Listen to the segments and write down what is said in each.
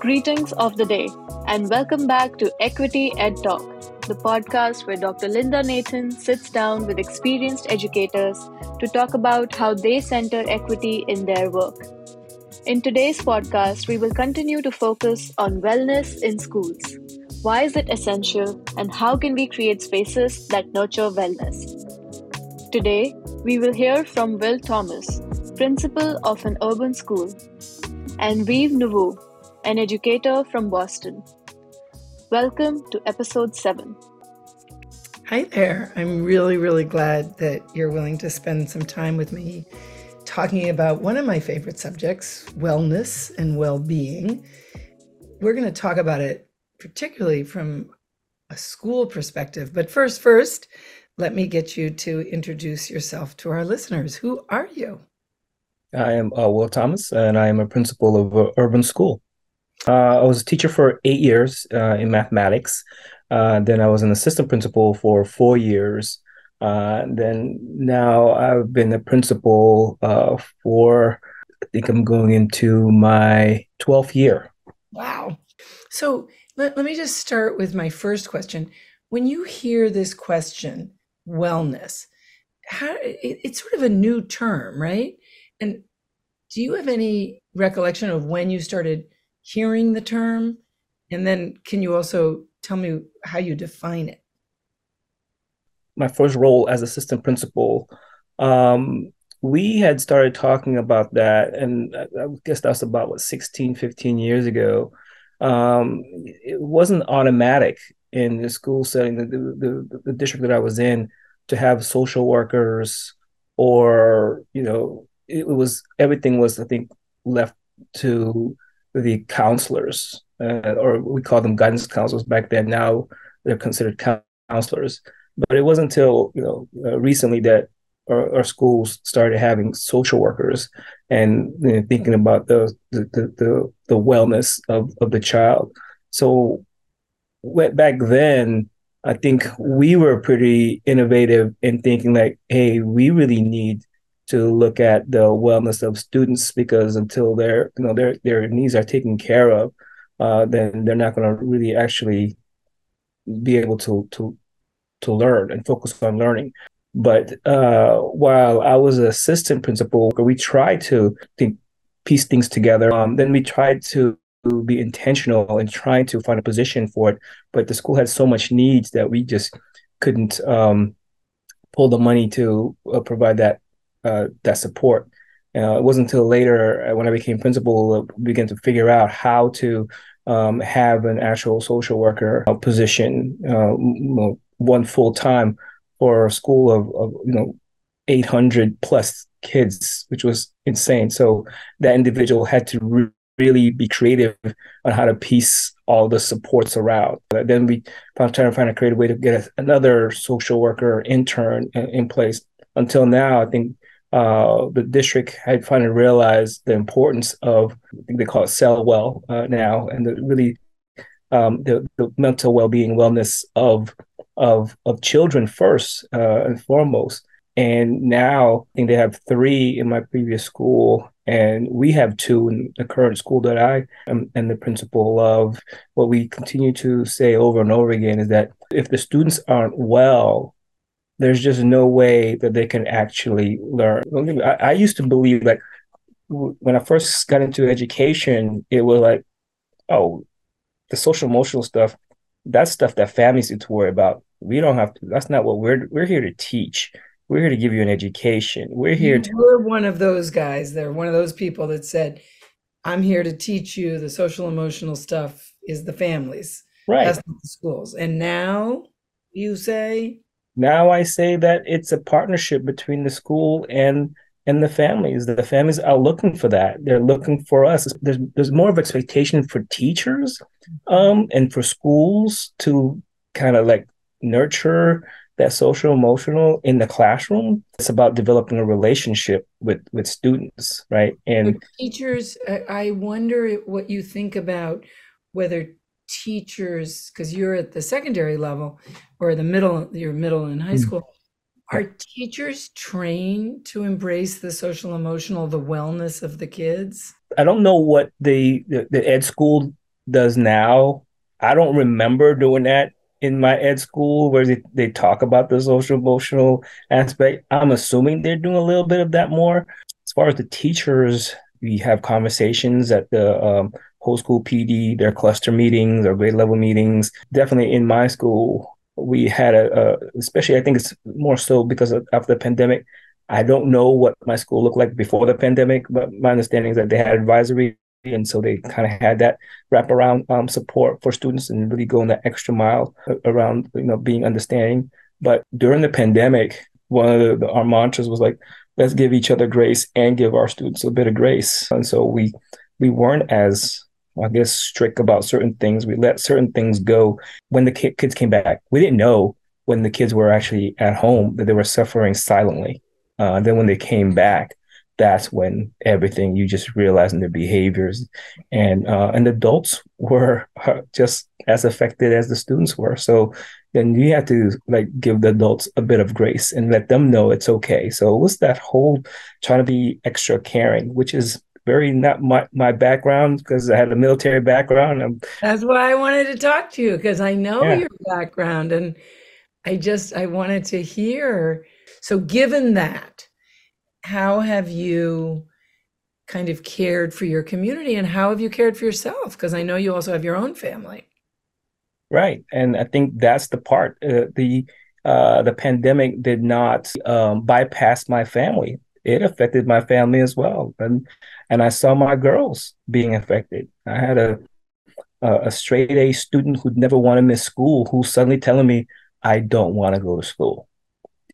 Greetings of the day, and welcome back to Equity EdTalk, the podcast where Dr. Linda Nathan sits down with experienced educators to talk about how they center equity in their work. In today's podcast, we will continue to focus on wellness in schools. Why is it essential, and how can we create spaces that nurture wellness? Today, we will hear from Will Thomas, principal of an urban school, and Vive Nouveaux, an educator from Boston. Welcome to episode 7. Hi there. I'm really, really glad that you're willing to spend some time with me talking about one of my favorite subjects, wellness and well being. We're going to talk about it particularly from a school perspective. But first, first, let me get you to introduce yourself to our listeners. Who are you? I am uh, Will Thomas, and I am a principal of uh, Urban School. Uh, I was a teacher for eight years uh, in mathematics. Uh, then I was an assistant principal for four years. Uh, then now I've been a principal uh, for, I think I'm going into my 12th year. Wow. So let, let me just start with my first question. When you hear this question, wellness, how, it, it's sort of a new term, right? And do you have any recollection of when you started hearing the term? And then can you also tell me how you define it? My first role as assistant principal, um, we had started talking about that, and I guess that's about what 16, 15 years ago. Um, it wasn't automatic in the school setting, the, the, the district that I was in, to have social workers or, you know, it was everything was, I think, left to the counselors, uh, or we call them guidance counselors back then. Now they're considered counselors. But it wasn't until you know uh, recently that our, our, schools started having social workers and you know, thinking about the the, the the wellness of of the child. So back then, I think we were pretty innovative in thinking like, hey, we really need to look at the wellness of students because until their you know their their needs are taken care of, uh, then they're not going to really actually be able to to to learn and focus on learning. But uh, while I was an assistant principal, we tried to think piece things together. Um, then we tried to be intentional in trying to find a position for it. But the school had so much needs that we just couldn't um, pull the money to uh, provide that uh, that support. Uh, it wasn't until later uh, when I became principal uh, began to figure out how to um, have an actual social worker uh, position, one full time for a school of, of you know 800 plus kids, which was insane. So that individual had to re- really be creative on how to piece all the supports around. Then we found trying to find a creative way to get another social worker intern in, in place. Until now, I think uh, the district had finally realized the importance of I think they call it sell well uh, now, and the really um, the, the mental well being wellness of of of children first uh, and foremost. And now I think they have three in my previous school, and we have two in the current school that I am and the principal of. What we continue to say over and over again is that if the students aren't well, there's just no way that they can actually learn. I, I used to believe like when I first got into education, it was like, oh, the social emotional stuff, that's stuff that families need to worry about. We don't have to. That's not what we're we're here to teach. We're here to give you an education. We're here you to. We're one of those guys. They're one of those people that said, "I'm here to teach you the social emotional stuff." Is the families, right? That's not the schools. And now you say now I say that it's a partnership between the school and and the families. The families are looking for that. They're looking for us. There's there's more of expectation for teachers um, and for schools to kind of like nurture that social emotional in the classroom. It's about developing a relationship with with students, right? And teachers, I wonder what you think about whether teachers because you're at the secondary level or the middle you're middle and high mm. school are teachers trained to embrace the social emotional the wellness of the kids i don't know what the the, the ed school does now. I don't remember doing that in my ed school where they, they talk about the social emotional aspect. I'm assuming they're doing a little bit of that more. As far as the teachers, we have conversations at the um, whole school PD, their cluster meetings or grade level meetings. Definitely in my school, we had a, a especially I think it's more so because of, of the pandemic. I don't know what my school looked like before the pandemic, but my understanding is that they had advisory and so they kind of had that wraparound um, support for students and really going that extra mile around you know being understanding but during the pandemic one of the, the, our mantras was like let's give each other grace and give our students a bit of grace and so we we weren't as i guess strict about certain things. We let certain things go when the kids came back. We didn't know when the kids were actually at home that they were suffering silently. Uh, then when they came back that's when everything you just realizing their behaviors. And uh, and adults were just as affected as the students were. So then you have to like give the adults a bit of grace and let them know it's okay. So it was that whole trying to be extra caring which is very not my, my background because I had a military background. I'm, That's why I wanted to talk to you because I know yeah. your background and I just I wanted to hear. So given that, how have you kind of cared for your community and how have you cared for yourself? Because I know you also have your own family. Right. And I think that's the part. Uh, the uh, the pandemic did not um, bypass my family. It affected my family as well, and and I saw my girls being affected. I had a a, straight A student who'd never want to miss school, who's suddenly telling me, "I don't want to go to school.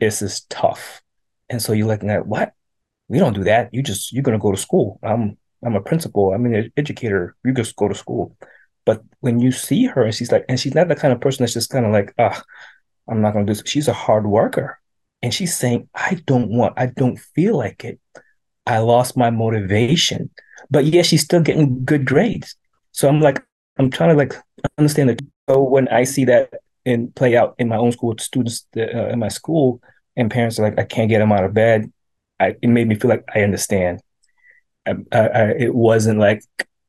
This is tough." And so you're looking at what? We don't do that. You just you're gonna go to school. I'm I'm a principal. I'm an educator. You just go to school. But when you see her and she's like, and she's not the kind of person that's just kind of like, ah, I'm not gonna do this. She's a hard worker. And she's saying, I don't want, I don't feel like it. I lost my motivation. But yeah, she's still getting good grades. So I'm like, I'm trying to like understand it. So when I see that in play out in my own school students uh, in my school, and parents are like, I can't get them out of bed. I, it made me feel like I understand. I, I, it wasn't like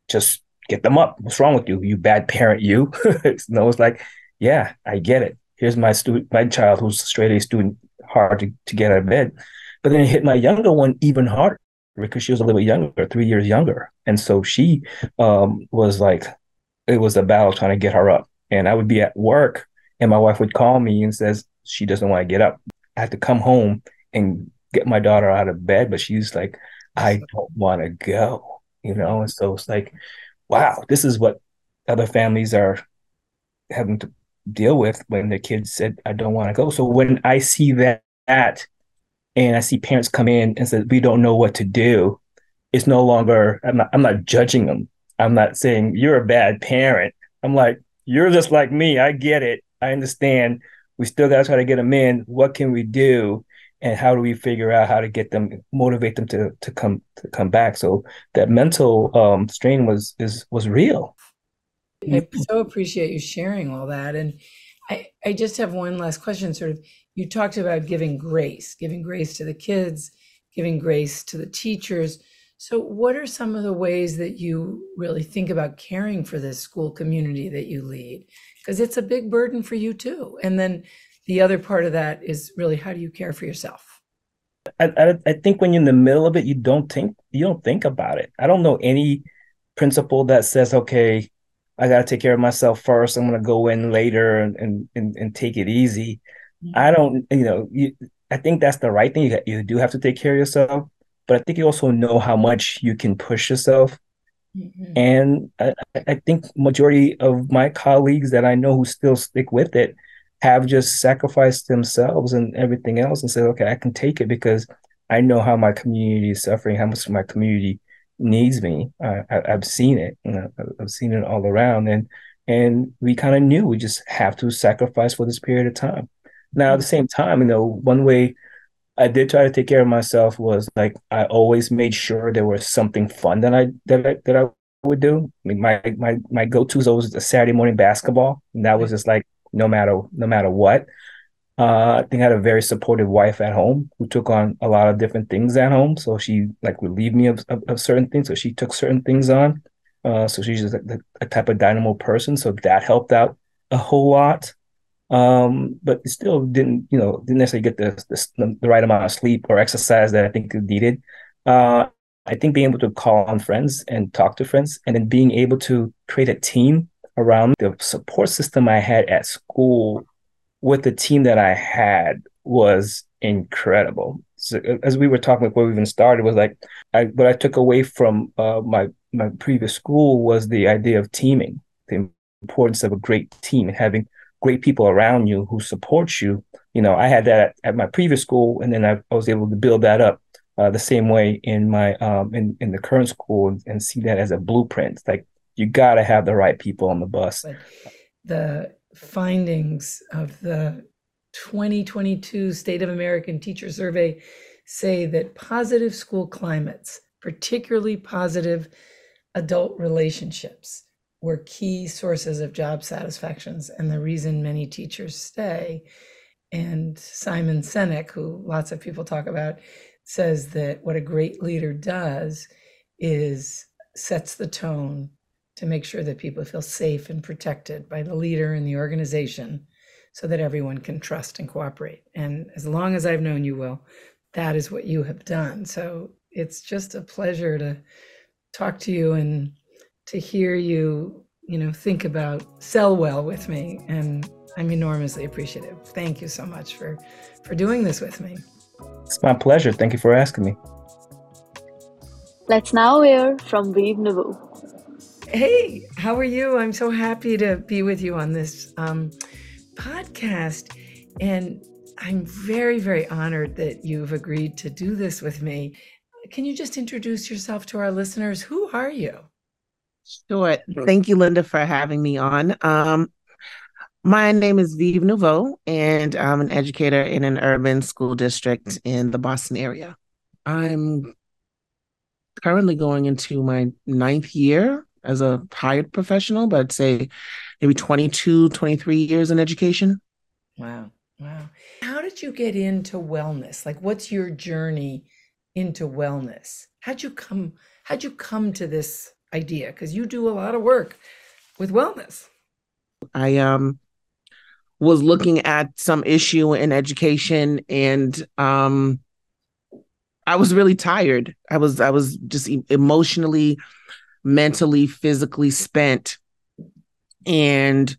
just get them up. What's wrong with you? You bad parent, you. no, it's like, yeah, I get it. Here's my student, my child who's a straight A student, hard to, to get out of bed. But then it hit my younger one even harder because she was a little bit younger, three years younger. And so she um, was like, it was a battle trying to get her up. And I would be at work and my wife would call me and says she doesn't want to get up. I had to come home and get my daughter out of bed, but she's like, I don't want to go, you know? And so it's like, wow, this is what other families are having to deal with when their kids said, I don't want to go. So when I see that, that and I see parents come in and say, we don't know what to do, it's no longer, I'm not, I'm not judging them. I'm not saying you're a bad parent. I'm like, you're just like me. I get it. I understand we still got to try to get them in. What can we do? And how do we figure out how to get them, motivate them to to come to come back? So that mental um, strain was is was real. I so appreciate you sharing all that. And I, I just have one last question. Sort of, you talked about giving grace, giving grace to the kids, giving grace to the teachers. So, what are some of the ways that you really think about caring for this school community that you lead? because it's a big burden for you too. And then the other part of that is really how do you care for yourself? I, I, I think when you're in the middle of it, you don't think you don't think about it. I don't know any principal that says, okay, I got to take care of myself first. I'm going to go in later and, and, and, and take it easy. Mm-hmm. I don't, you know, you, I think that's the right thing. You, you do have to take care of yourself, but I think you also know how much you can push yourself Mm-hmm. And I, I think majority of my colleagues that I know who still stick with it have just sacrificed themselves and everything else and said, okay, I can take it because I know how my community is suffering, how much my community needs me. I, have seen it. You know, I've seen it all around, and and we kind of knew we just have to sacrifice for this period of time. Now, at the same time, you know, one way I did try to take care of myself was like I always made sure there was something fun that I that I, that I would do. I mean, my my my go to is always the Saturday morning basketball, and that was just like no matter no matter what. Uh, I think I had a very supportive wife at home who took on a lot of different things at home. So she like relieved me of, of, of certain things. So she took certain things on. Uh, so she's a, a type of dynamo person. So that helped out a whole lot. Um, but still didn't, you know, didn't necessarily get the, the, the right amount of sleep or exercise that I think it needed. Uh, I think being able to call on friends and talk to friends, and then being able to create a team around the support system I had at school with the team that I had was incredible. So as we were talking before we even started, was like I, what I took away from uh, my my previous school was the idea of teaming, the importance of a great team and having great people around you who support you. You know, I had that at, at my previous school, and then I, I, was able to build that up uh, the same way in my um, in in the current school and, and see that as a blueprint. Like you got to have the right people on the bus. The findings of the 2022 State of American Teacher Survey say that positive school climates, particularly positive adult relationships, were key sources of job satisfactions and the reason many teachers stay. And Simon Sinek, who lots of people talk about, says that what a great leader does is sets the tone to make sure that people feel safe and protected by the leader and the organization so that everyone can trust and cooperate. And as long as I've known you, Will, that is what you have done. So it's just a pleasure to talk to you and to hear you, you know, think about sell well with me. And I'm enormously appreciative. Thank you so much for for doing this with me. It's my pleasure. Thank you for asking me. Let's now hear from Vive Nouveaux. Hey, how are you? I'm so happy to be with you on this um, podcast. And I'm very, very honored that you've agreed to do this with me. Can you just introduce yourself to our listeners? Who are you? Sure. Thank you, Linda, for having me on. Um, my name is Vive Nouveaux, and I'm an educator in an urban school district in the Boston area. I'm currently going into my ninth year as a hired professional, but I'd say maybe 22, 23 years in education. Wow. Wow. How did you get into wellness? Like what's your journey into wellness? How'd you come how'd you come to this idea? Because you do a lot of work with wellness. I um was looking at some issue in education and um I was really tired. I was I was just emotionally mentally, physically spent. And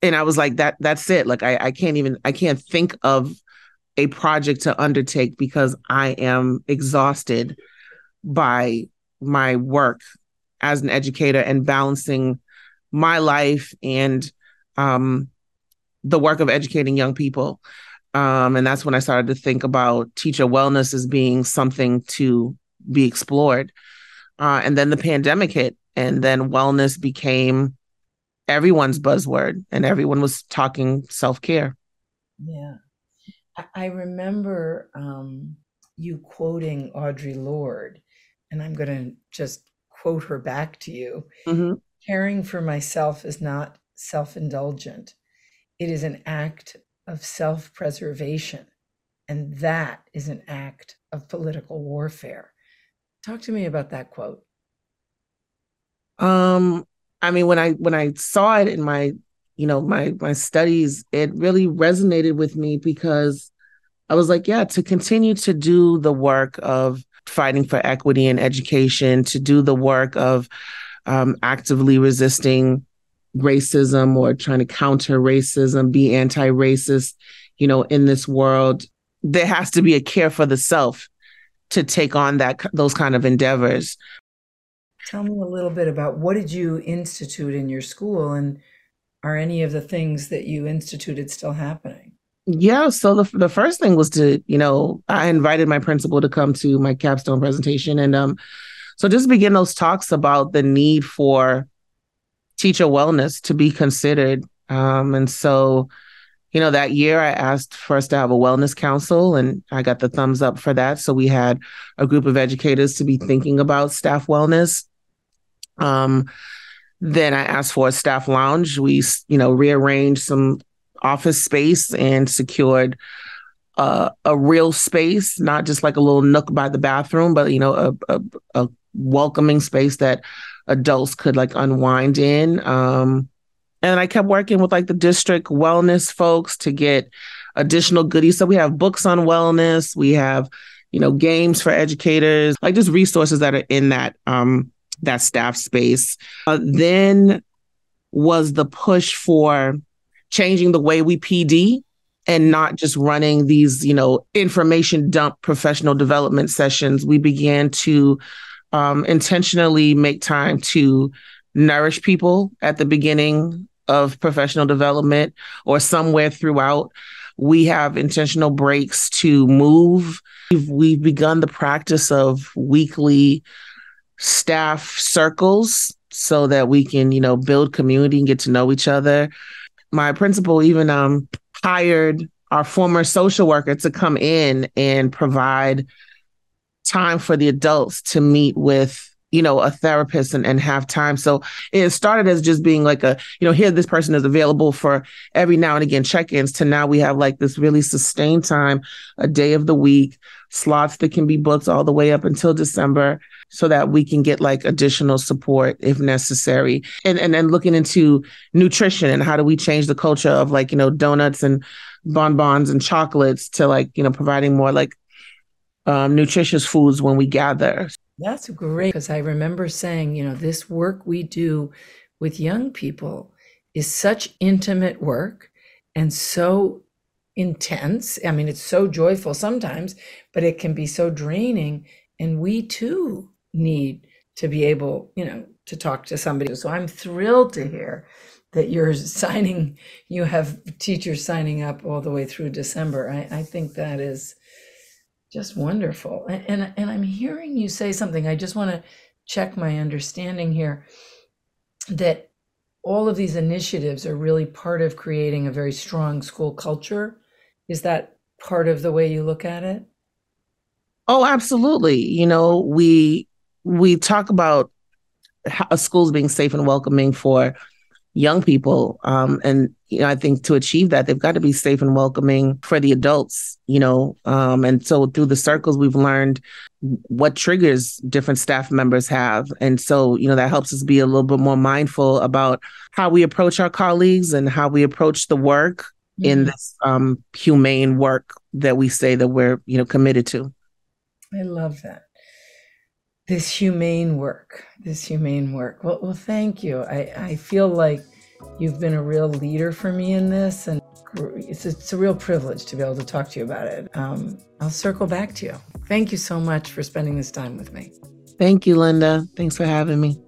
and I was like, that that's it. Like I, I can't even I can't think of a project to undertake because I am exhausted by my work as an educator and balancing my life and um, the work of educating young people. Um, and that's when I started to think about teacher wellness as being something to be explored. Uh, and then the pandemic hit, and then wellness became everyone's buzzword, and everyone was talking self care. Yeah. I remember um, you quoting Audre Lorde, and I'm going to just quote her back to you. Mm-hmm. Caring for myself is not self indulgent, it is an act of self preservation. And that is an act of political warfare. Talk to me about that quote. Um, I mean, when I when I saw it in my, you know, my my studies, it really resonated with me because I was like, yeah, to continue to do the work of fighting for equity in education, to do the work of um, actively resisting racism or trying to counter racism, be anti-racist, you know, in this world, there has to be a care for the self to take on that those kind of endeavors. Tell me a little bit about what did you institute in your school and are any of the things that you instituted still happening? Yeah, so the the first thing was to, you know, I invited my principal to come to my capstone presentation and um so just begin those talks about the need for teacher wellness to be considered. Um and so you know, that year I asked for us to have a wellness council and I got the thumbs up for that. So we had a group of educators to be thinking about staff wellness. Um, then I asked for a staff lounge. We, you know, rearranged some office space and secured uh, a real space, not just like a little nook by the bathroom, but you know, a, a, a welcoming space that adults could like unwind in. Um, and I kept working with like the district wellness folks to get additional goodies. So we have books on wellness, we have, you know, games for educators, like just resources that are in that um that staff space. Uh, then was the push for changing the way we PD and not just running these, you know, information dump professional development sessions. We began to um, intentionally make time to nourish people at the beginning of professional development or somewhere throughout. We have intentional breaks to move. We've, we've begun the practice of weekly staff circles so that we can, you know, build community and get to know each other. My principal even um, hired our former social worker to come in and provide time for the adults to meet with you know a therapist and, and have time so it started as just being like a you know here this person is available for every now and again check-ins to now we have like this really sustained time a day of the week slots that can be booked all the way up until december so that we can get like additional support if necessary and and then looking into nutrition and how do we change the culture of like you know donuts and bonbons and chocolates to like you know providing more like um, nutritious foods when we gather. That's great because I remember saying, you know, this work we do with young people is such intimate work and so intense. I mean, it's so joyful sometimes, but it can be so draining. And we too need to be able, you know, to talk to somebody. So I'm thrilled to hear that you're signing, you have teachers signing up all the way through December. I, I think that is just wonderful. And, and, and I'm hearing you say something. I just want to check my understanding here that all of these initiatives are really part of creating a very strong school culture. Is that part of the way you look at it? Oh, absolutely. You know, we we talk about how uh, schools being safe and welcoming for young people. Um, and you know, I think to achieve that, they've got to be safe and welcoming for the adults, you know. Um, and so through the circles, we've learned what triggers different staff members have. And so, you know, that helps us be a little bit more mindful about how we approach our colleagues and how we approach the work mm-hmm. in this um, humane work that we say that we're, you know, committed to. I love that this humane work, this humane work. Well, well, thank you. I, I feel like you've been a real leader for me in this, and it's a, it's a real privilege to be able to talk to you about it. Um, I'll circle back to you. Thank you so much for spending this time with me. Thank you, Linda. Thanks for having me.